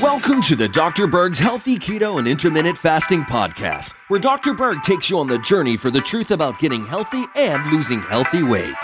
Welcome to the Dr. Berg's Healthy Keto and Intermittent Fasting Podcast, where Dr. Berg takes you on the journey for the truth about getting healthy and losing healthy weight.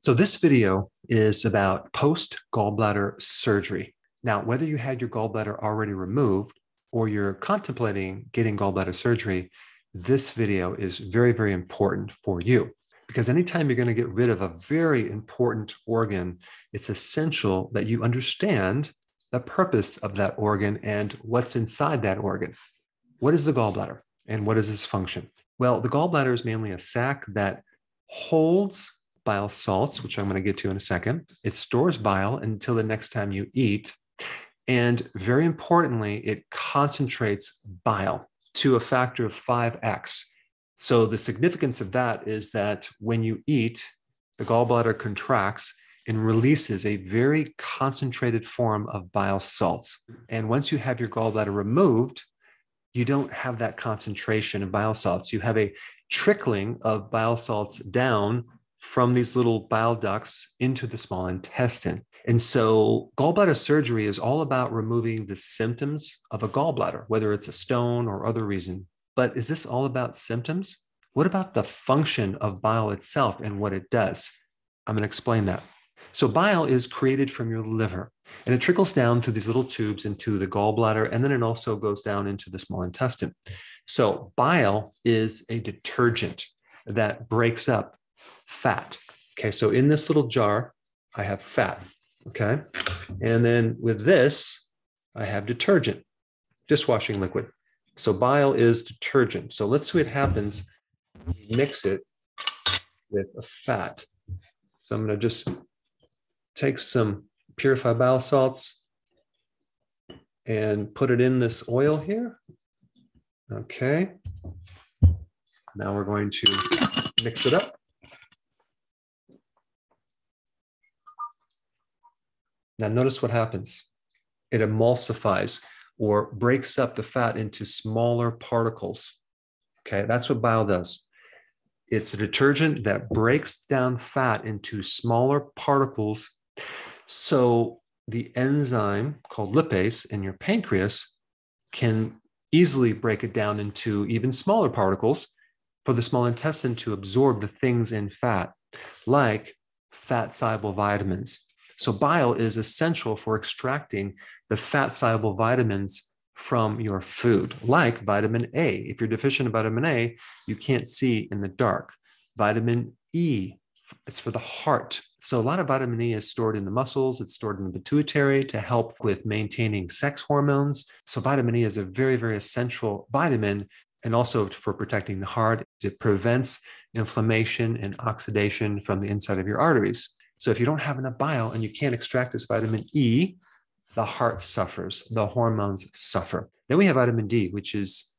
So, this video is about post gallbladder surgery. Now, whether you had your gallbladder already removed or you're contemplating getting gallbladder surgery, this video is very, very important for you because anytime you're going to get rid of a very important organ, it's essential that you understand the purpose of that organ and what's inside that organ. What is the gallbladder and what is its function? Well, the gallbladder is mainly a sac that holds bile salts, which I'm going to get to in a second. It stores bile until the next time you eat. And very importantly, it concentrates bile to a factor of 5x. So the significance of that is that when you eat, the gallbladder contracts and releases a very concentrated form of bile salts. And once you have your gallbladder removed, you don't have that concentration of bile salts. You have a trickling of bile salts down from these little bile ducts into the small intestine. And so, gallbladder surgery is all about removing the symptoms of a gallbladder, whether it's a stone or other reason. But is this all about symptoms? What about the function of bile itself and what it does? I'm going to explain that. So, bile is created from your liver and it trickles down through these little tubes into the gallbladder, and then it also goes down into the small intestine. So, bile is a detergent that breaks up fat. Okay, so in this little jar, I have fat. Okay. And then with this, I have detergent, dishwashing liquid. So bile is detergent. So let's see what happens. Mix it with a fat. So I'm going to just take some purified bile salts and put it in this oil here. Okay. Now we're going to mix it up. Now, notice what happens it emulsifies or breaks up the fat into smaller particles. Okay, that's what bile does. It's a detergent that breaks down fat into smaller particles. So the enzyme called lipase in your pancreas can easily break it down into even smaller particles for the small intestine to absorb the things in fat, like fat soluble vitamins, so, bile is essential for extracting the fat soluble vitamins from your food, like vitamin A. If you're deficient in vitamin A, you can't see in the dark. Vitamin E, it's for the heart. So, a lot of vitamin E is stored in the muscles, it's stored in the pituitary to help with maintaining sex hormones. So, vitamin E is a very, very essential vitamin and also for protecting the heart. It prevents inflammation and oxidation from the inside of your arteries. So if you don't have enough bile and you can't extract this vitamin E, the heart suffers, the hormones suffer. Then we have vitamin D, which is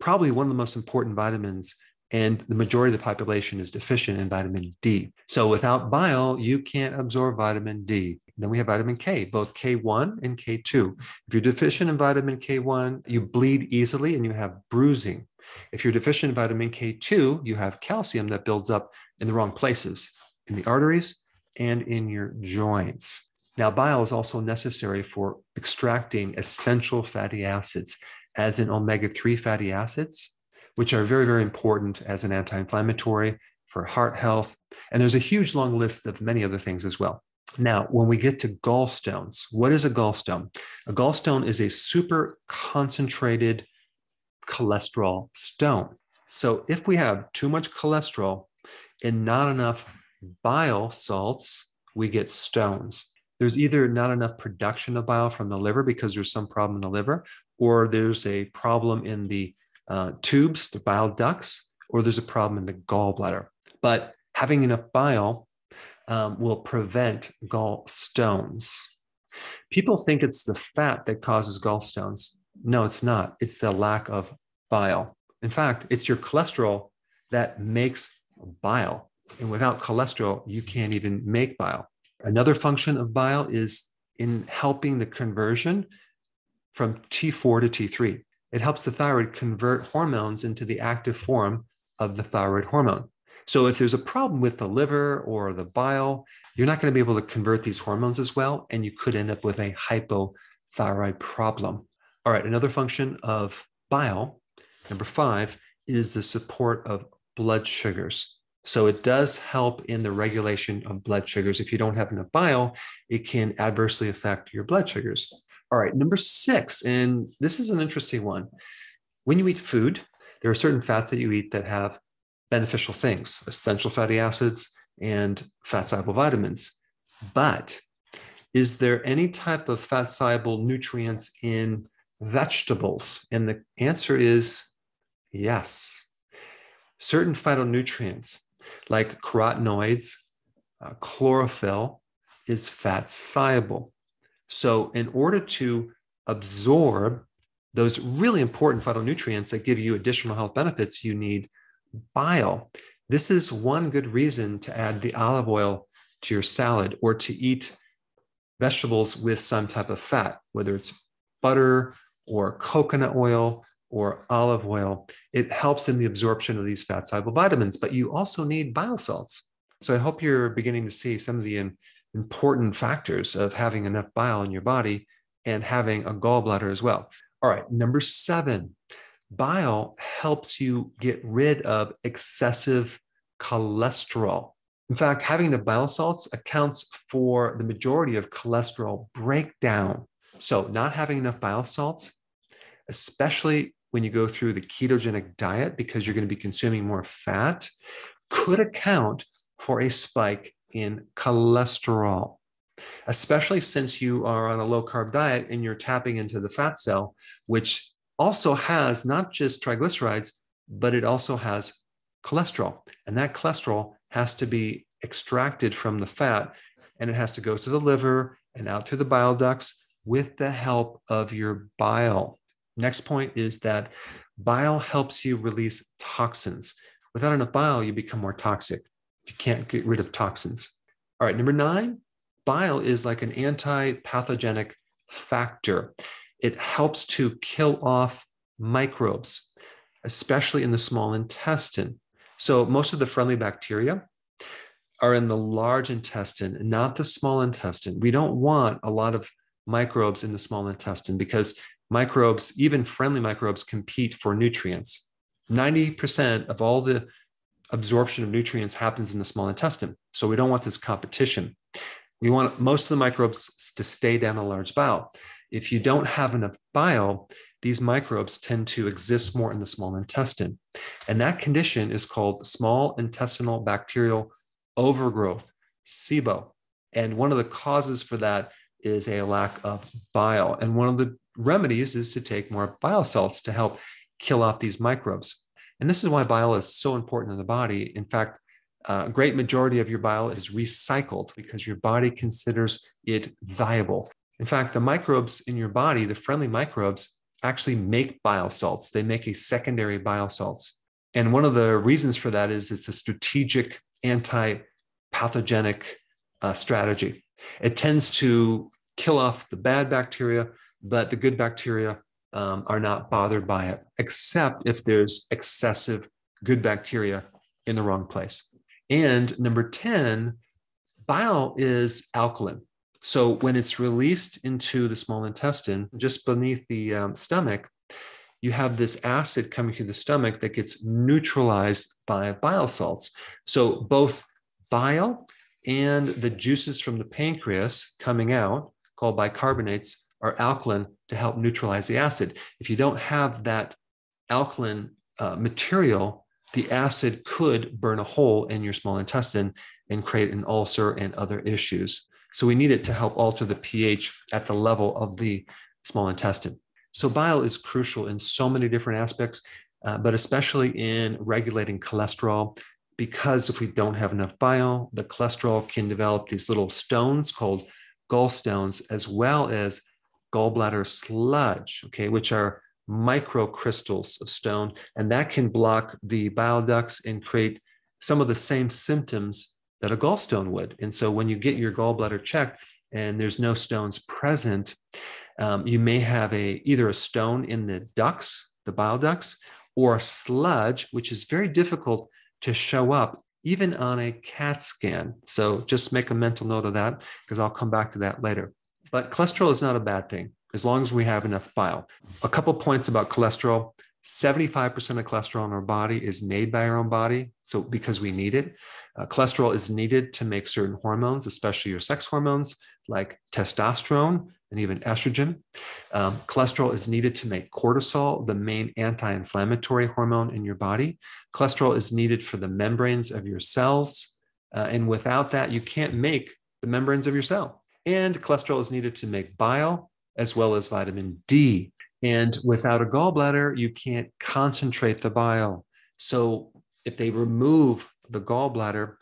probably one of the most important vitamins, and the majority of the population is deficient in vitamin D. So without bile, you can't absorb vitamin D. Then we have vitamin K, both K1 and K2. If you're deficient in vitamin K1, you bleed easily and you have bruising. If you're deficient in vitamin K2, you have calcium that builds up in the wrong places, in the arteries and in your joints. Now, bile is also necessary for extracting essential fatty acids, as in omega 3 fatty acids, which are very, very important as an anti inflammatory for heart health. And there's a huge long list of many other things as well. Now, when we get to gallstones, what is a gallstone? A gallstone is a super concentrated cholesterol stone. So, if we have too much cholesterol and not enough bile salts, we get stones. There's either not enough production of bile from the liver because there's some problem in the liver, or there's a problem in the uh, tubes, the bile ducts, or there's a problem in the gallbladder. But having enough bile um, will prevent gallstones. People think it's the fat that causes gallstones. No, it's not. It's the lack of bile. In fact, it's your cholesterol that makes bile. And without cholesterol, you can't even make bile. Another function of bile is in helping the conversion from T4 to T3. it helps the thyroid convert hormones into the active form of the thyroid hormone. So if there's a problem with the liver or the bile, you're not going to be able to convert these hormones as well, and you could end up with a hypothyroid problem. All right, another function of bile, number five, is the support of blood sugars. So it does help in the regulation of blood sugars. If you don't have enough bile, it can adversely affect your blood sugars. All right, number six, and this is an interesting one. When you eat food, there are certain fats that you eat that have beneficial things, essential fatty acids and fat soluble vitamins. But is there any type of fat soluble nutrients in vegetables? And the answer is yes. Certain phytonutrients like carotenoids, uh, chlorophyll is fat soluble. So, in order to absorb those really important phytonutrients that give you additional health benefits, you need bile. This is one good reason to add the olive oil to your salad or to eat vegetables with some type of fat, whether it's butter or coconut oil or olive oil. It helps in the absorption of these fat soluble vitamins, but you also need bile salts. So I hope you're beginning to see some of the important factors of having enough bile in your body and having a gallbladder as well. All right, number seven, bile helps you get rid of excessive cholesterol. In fact, having the bile salts accounts for the majority of cholesterol breakdown. So, not having enough bile salts, especially when you go through the ketogenic diet because you're going to be consuming more fat, could account for a spike in cholesterol, especially since you are on a low carb diet and you're tapping into the fat cell, which also has not just triglycerides, but it also has cholesterol. And that cholesterol has to be extracted from the fat and it has to go to the liver and out through the bile ducts with the help of your bile. Next point is that bile helps you release toxins. Without enough bile, you become more toxic you can't get rid of toxins. All right, number nine, bile is like an anti pathogenic factor. It helps to kill off microbes, especially in the small intestine. So, most of the friendly bacteria are in the large intestine, not the small intestine. We don't want a lot of microbes in the small intestine because microbes, even friendly microbes, compete for nutrients. 90% of all the absorption of nutrients happens in the small intestine. So we don't want this competition. We want most of the microbes to stay down a large bowel. If you don't have enough bile, these microbes tend to exist more in the small intestine. And that condition is called small intestinal bacterial overgrowth, SIBO. And one of the causes for that is a lack of bile. And one of the remedies is to take more bile salts to help kill off these microbes. And this is why bile is so important in the body. In fact, a great majority of your bile is recycled because your body considers it valuable. In fact, the microbes in your body, the friendly microbes, actually make bile salts. They make a secondary bile salts. And one of the reasons for that is it's a strategic anti pathogenic uh, strategy. It tends to kill off the bad bacteria, but the good bacteria um, are not bothered by it, except if there's excessive good bacteria in the wrong place. And number 10, bile is alkaline. So when it's released into the small intestine, just beneath the um, stomach, you have this acid coming through the stomach that gets neutralized by bile salts. So both bile and the juices from the pancreas coming out, called bicarbonates, are alkaline to help neutralize the acid. If you don't have that alkaline uh, material, the acid could burn a hole in your small intestine and create an ulcer and other issues. So we need it to help alter the pH at the level of the small intestine. So bile is crucial in so many different aspects, uh, but especially in regulating cholesterol. Because if we don't have enough bile, the cholesterol can develop these little stones called gallstones, as well as gallbladder sludge, okay, which are microcrystals of stone, and that can block the bile ducts and create some of the same symptoms that a gallstone would. And so when you get your gallbladder checked and there's no stones present, Um, you may have a either a stone in the ducts, the bile ducts, or sludge, which is very difficult to show up even on a CAT scan. So just make a mental note of that because I'll come back to that later. But cholesterol is not a bad thing as long as we have enough bile. A couple points about cholesterol. 75% of cholesterol in our body is made by our own body. So, because we need it, uh, cholesterol is needed to make certain hormones, especially your sex hormones like testosterone and even estrogen. Um, cholesterol is needed to make cortisol, the main anti inflammatory hormone in your body. Cholesterol is needed for the membranes of your cells. Uh, and without that, you can't make the membranes of your cell. And cholesterol is needed to make bile as well as vitamin D. And without a gallbladder, you can't concentrate the bile. So if they remove the gallbladder,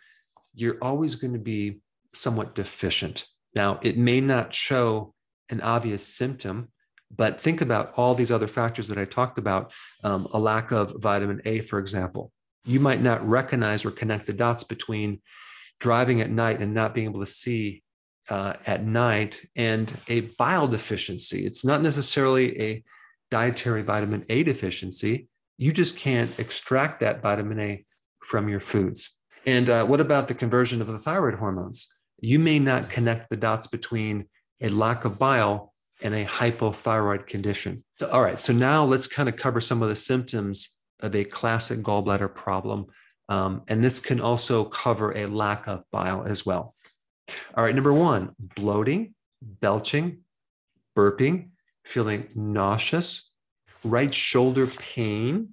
you're always going to be somewhat deficient. Now, it may not show an obvious symptom, but think about all these other factors that I talked about um, a lack of vitamin A, for example. You might not recognize or connect the dots between driving at night and not being able to see uh, at night and a bile deficiency. It's not necessarily a dietary vitamin A deficiency. You just can't extract that vitamin A from your foods. And uh, what about the conversion of the thyroid hormones? You may not connect the dots between a lack of bile and a hypothyroid condition. So, all right, so now let's kind of cover some of the symptoms of a classic gallbladder problem. Um, and this can also cover a lack of bile as well. All right, number one, bloating, belching, burping, feeling nauseous, right shoulder pain,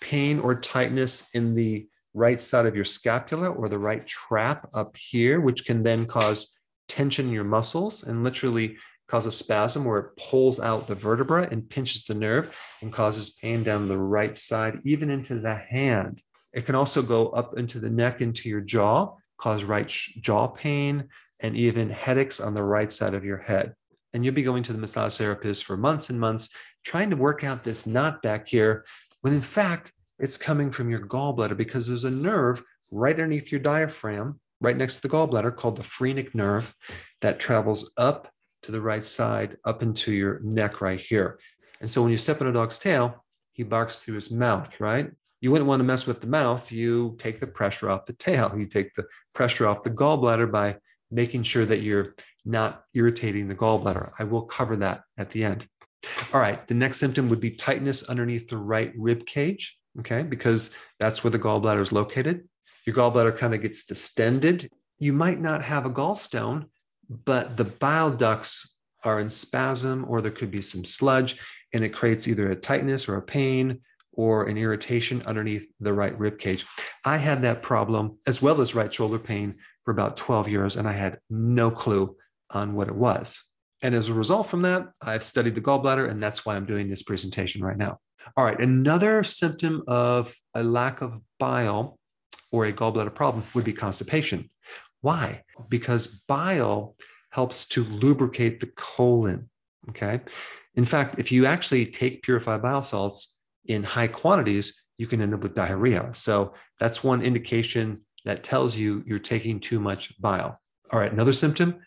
pain or tightness in the right side of your scapula or the right trap up here, which can then cause tension in your muscles and literally cause a spasm where it pulls out the vertebra and pinches the nerve and causes pain down the right side, even into the hand. It can also go up into the neck, into your jaw, cause right jaw pain, and even headaches on the right side of your head. And you'll be going to the massage therapist for months and months, trying to work out this knot back here, when in fact, it's coming from your gallbladder because there's a nerve right underneath your diaphragm, right next to the gallbladder, called the phrenic nerve that travels up to the right side, up into your neck right here. And so when you step on a dog's tail, he barks through his mouth, right? You wouldn't want to mess with the mouth. You take the pressure off the tail. You take the pressure off the gallbladder by making sure that you're not irritating the gallbladder. I will cover that at the end. All right, the next symptom would be tightness underneath the right rib cage okay, because that's where the gallbladder is located. Your gallbladder kind of gets distended. You might not have a gallstone, but the bile ducts are in spasm, or there could be some sludge, and it creates either a tightness or a pain or an irritation underneath the right rib cage. I had that problem as well as right shoulder pain for about 12 years, and I had no clue on what it was. And as a result from that, I've studied the gallbladder, and that's why I'm doing this presentation right now. All right, another symptom of a lack of bile or a gallbladder problem would be constipation. Why? Because bile helps to lubricate the colon. Okay. In fact, if you actually take purified bile salts in high quantities, you can end up with diarrhea. So that's one indication that tells you you're taking too much bile. All right, another symptom,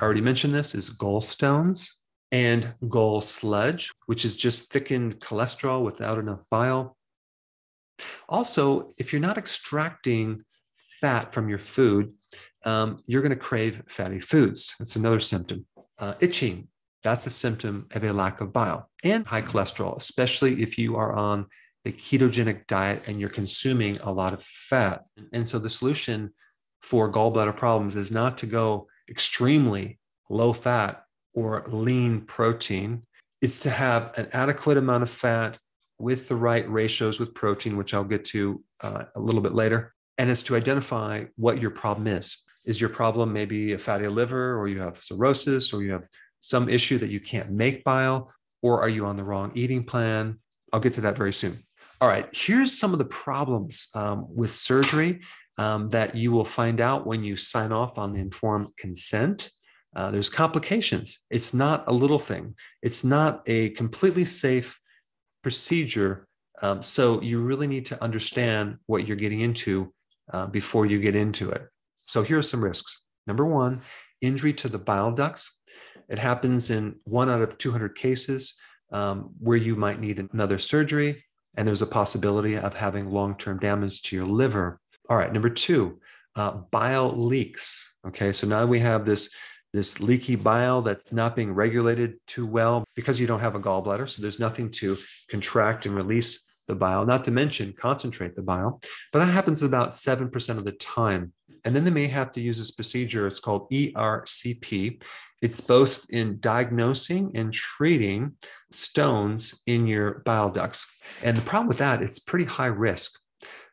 I already mentioned this, is gallstones and gall sludge, which is just thickened cholesterol without enough bile. Also, if you're not extracting fat from your food, um, you're going to crave fatty foods. That's another symptom. Uh, itching, that's a symptom of a lack of bile and high cholesterol, especially if you are on a ketogenic diet and you're consuming a lot of fat. And so the solution for gallbladder problems is not to go extremely low fat or lean protein. It's to have an adequate amount of fat with the right ratios with protein, which I'll get to uh, a little bit later. And it's to identify what your problem is. Is your problem maybe a fatty liver, or you have cirrhosis, or you have some issue that you can't make bile, or are you on the wrong eating plan? I'll get to that very soon. All right, here's some of the problems um, with surgery um, that you will find out when you sign off on the informed consent. Uh, there's complications. It's not a little thing. It's not a completely safe procedure. Um, so you really need to understand what you're getting into uh, before you get into it. So here are some risks. Number one, injury to the bile ducts. It happens in one out of 200 cases um, where you might need another surgery, and there's a possibility of having long term damage to your liver. All right, number two, uh, bile leaks. Okay, so now we have this this leaky bile that's not being regulated too well because you don't have a gallbladder. So there's nothing to contract and release the bile, not to mention concentrate the bile. But that happens about 7% of the time. And then they may have to use this procedure. It's called ERCP. It's both in diagnosing and treating stones in your bile ducts. And the problem with that, it's pretty high risk.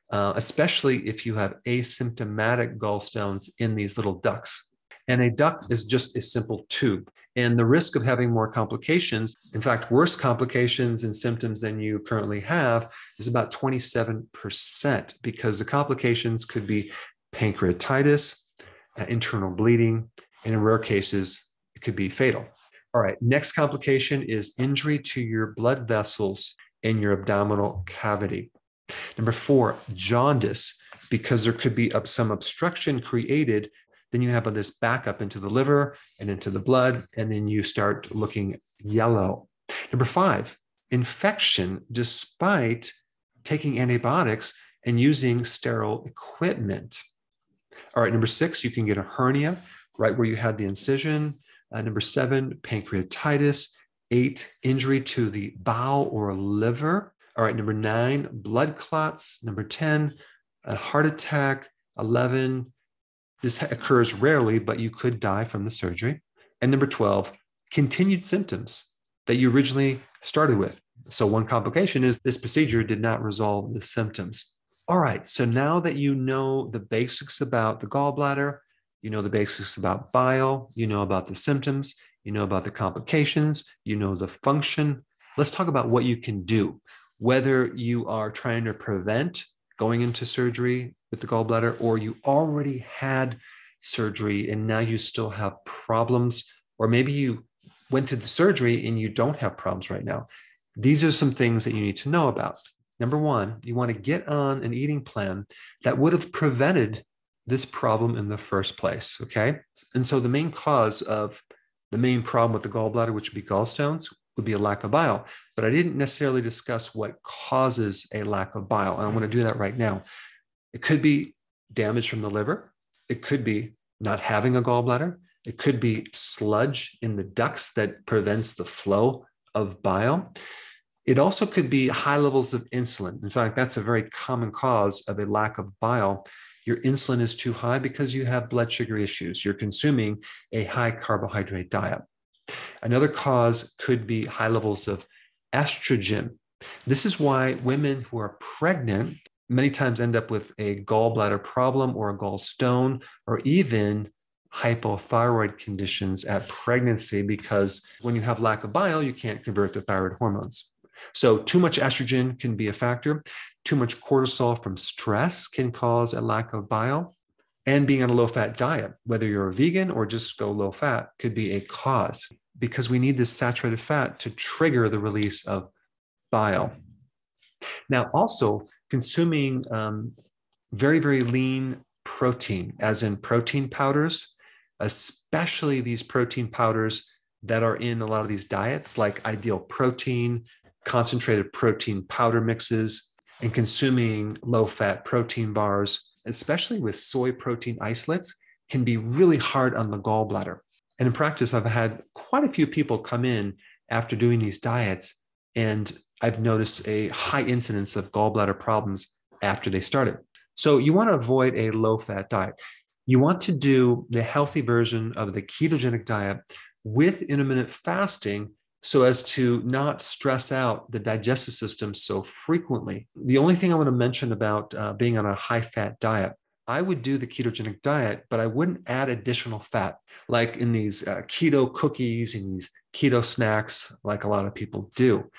Uh, especially if you have asymptomatic gallstones in these little ducts. And a duct is just a simple tube. And the risk of having more complications, in fact, worse complications and symptoms than you currently have, is about 27% because the complications could be pancreatitis, uh, internal bleeding, and in rare cases, it could be fatal. All right, next complication is injury to your blood vessels in your abdominal cavity. Number four, jaundice, because there could be some obstruction created. Then you have this backup into the liver and into the blood, and then you start looking yellow. Number five, infection, despite taking antibiotics and using sterile equipment. All right, number six, you can get a hernia right where you had the incision. Uh, number seven, pancreatitis. Eight, injury to the bowel or liver. All right, number nine, blood clots. Number 10, a heart attack. 11, this occurs rarely, but you could die from the surgery. And number 12, continued symptoms that you originally started with. So, one complication is this procedure did not resolve the symptoms. All right, so now that you know the basics about the gallbladder, you know the basics about bile, you know about the symptoms, you know about the complications, you know the function. Let's talk about what you can do whether you are trying to prevent going into surgery with the gallbladder or you already had surgery and now you still have problems, or maybe you went through the surgery and you don't have problems right now. These are some things that you need to know about. Number one, you want to get on an eating plan that would have prevented this problem in the first place. Okay. And so the main cause of the main problem with the gallbladder, which would be gallstones, would be a lack of bile. But I didn't necessarily discuss what causes a lack of bile. And I'm going to do that right now. It could be damage from the liver. It could be not having a gallbladder. It could be sludge in the ducts that prevents the flow of bile. It also could be high levels of insulin. In fact, that's a very common cause of a lack of bile. Your insulin is too high because you have blood sugar issues. You're consuming a high carbohydrate diet. Another cause could be high levels of estrogen. This is why women who are pregnant many times end up with a gallbladder problem or a gallstone or even hypothyroid conditions at pregnancy because when you have lack of bile, you can't convert the thyroid hormones. So, too much estrogen can be a factor. Too much cortisol from stress can cause a lack of bile. And being on a low fat diet, whether you're a vegan or just go low fat, could be a cause because we need this saturated fat to trigger the release of bile. Now, also consuming um, very, very lean protein, as in protein powders, especially these protein powders that are in a lot of these diets, like ideal protein, concentrated protein powder mixes, and consuming low fat protein bars especially with soy protein isolates, can be really hard on the gallbladder. And in practice, I've had quite a few people come in after doing these diets, and I've noticed a high incidence of gallbladder problems after they started. So you want to avoid a low fat diet. You want to do the healthy version of the ketogenic diet with intermittent fasting so as to not stress out the digestive system so frequently. The only thing I want to mention about uh, being on a high fat diet, I would do the ketogenic diet, but I wouldn't add additional fat like in these uh, keto cookies and these keto snacks, like a lot of people do.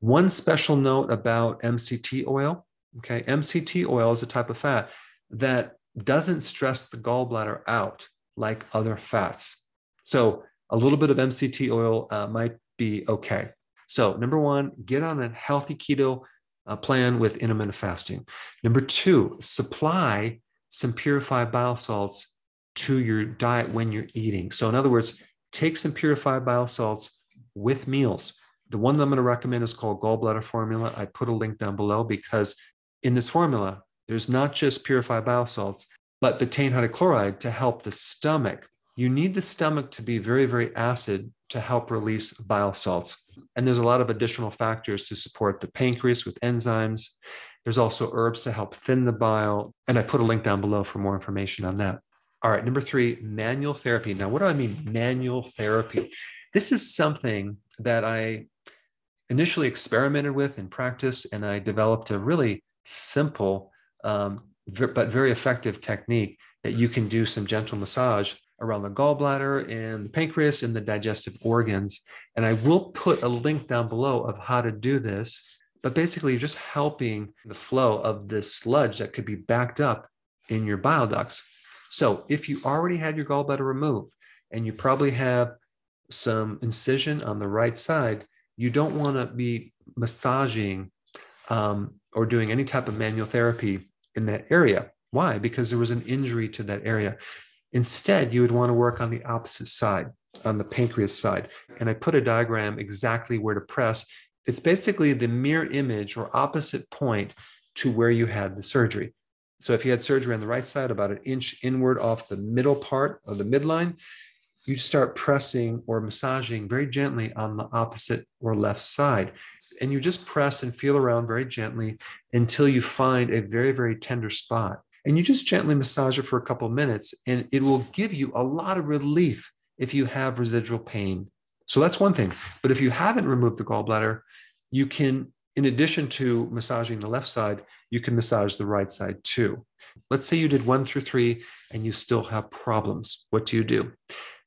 One special note about MCT oil okay, MCT oil is a type of fat that doesn't stress the gallbladder out like other fats. So a little bit of MCT oil uh, might be okay. So, number one, get on a healthy keto uh, plan with intermittent fasting. Number two, supply some purified bile salts to your diet when you're eating. So, in other words, take some purified bile salts with meals. The one that I'm going to recommend is called Gallbladder Formula. I put a link down below because in this formula, there's not just purified bile salts, but betaine hydrochloride to help the stomach. You need the stomach to be very, very acid to help release bile salts. And there's a lot of additional factors to support the pancreas with enzymes. There's also herbs to help thin the bile. And I put a link down below for more information on that. All right, number three, manual therapy. Now, what do I mean, manual therapy? This is something that I initially experimented with in practice, and I developed a really simple um, but very effective technique that you can do some gentle massage around the gallbladder and the pancreas and the digestive organs. And I will put a link down below of how to do this. But basically, you're just helping the flow of this sludge that could be backed up in your bile ducts. So if you already had your gallbladder removed and you probably have some incision on the right side, you don't want to be massaging um, or doing any type of manual therapy in that area. Why? Because there was an injury to that area. Instead, you would want to work on the opposite side, on the pancreas side. And I put a diagram exactly where to press. It's basically the mirror image or opposite point to where you had the surgery. So if you had surgery on the right side, about an inch inward off the middle part of the midline, you start pressing or massaging very gently on the opposite or left side and you just press and feel around very gently until you find a very, very tender spot. And you just gently massage it for a couple minutes, and it will give you a lot of relief if you have residual pain. So that's one thing. But if you haven't removed the gallbladder, you can, in addition to massaging the left side, you can massage the right side too. Let's say you did one through three and you still have problems. What do you do?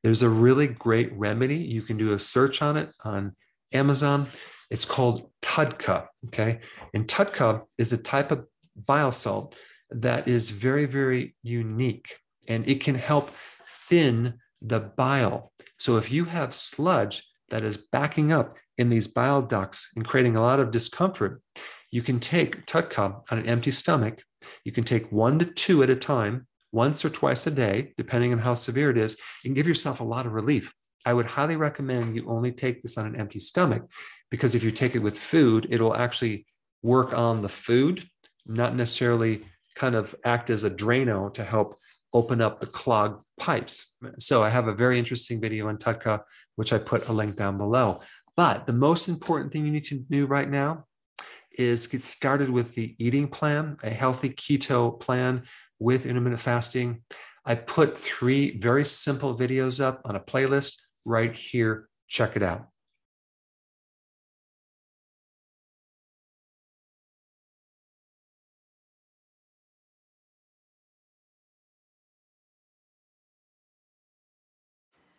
There's a really great remedy. You can do a search on it on Amazon. It's called TUDCA. Okay. And TUDCA is a type of bile salt that is very, very unique and it can help thin the bile. So if you have sludge that is backing up in these bile ducts and creating a lot of discomfort, you can take TUDCA on an empty stomach. You can take one to two at a time, once or twice a day, depending on how severe it is, and give yourself a lot of relief. I would highly recommend you only take this on an empty stomach because if you take it with food, it'll actually work on the food, not necessarily kind of act as a Drano to help open up the clogged pipes. So I have a very interesting video on TUDCA, which I put a link down below. But the most important thing you need to do right now is get started with the eating plan, a healthy keto plan with intermittent fasting. I put three very simple videos up on a playlist right here. Check it out.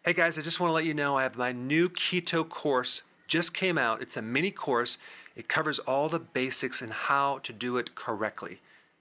Hey guys, I just want to let you know I have my new keto course just came out. It's a mini course. It covers all the basics and how to do it correctly.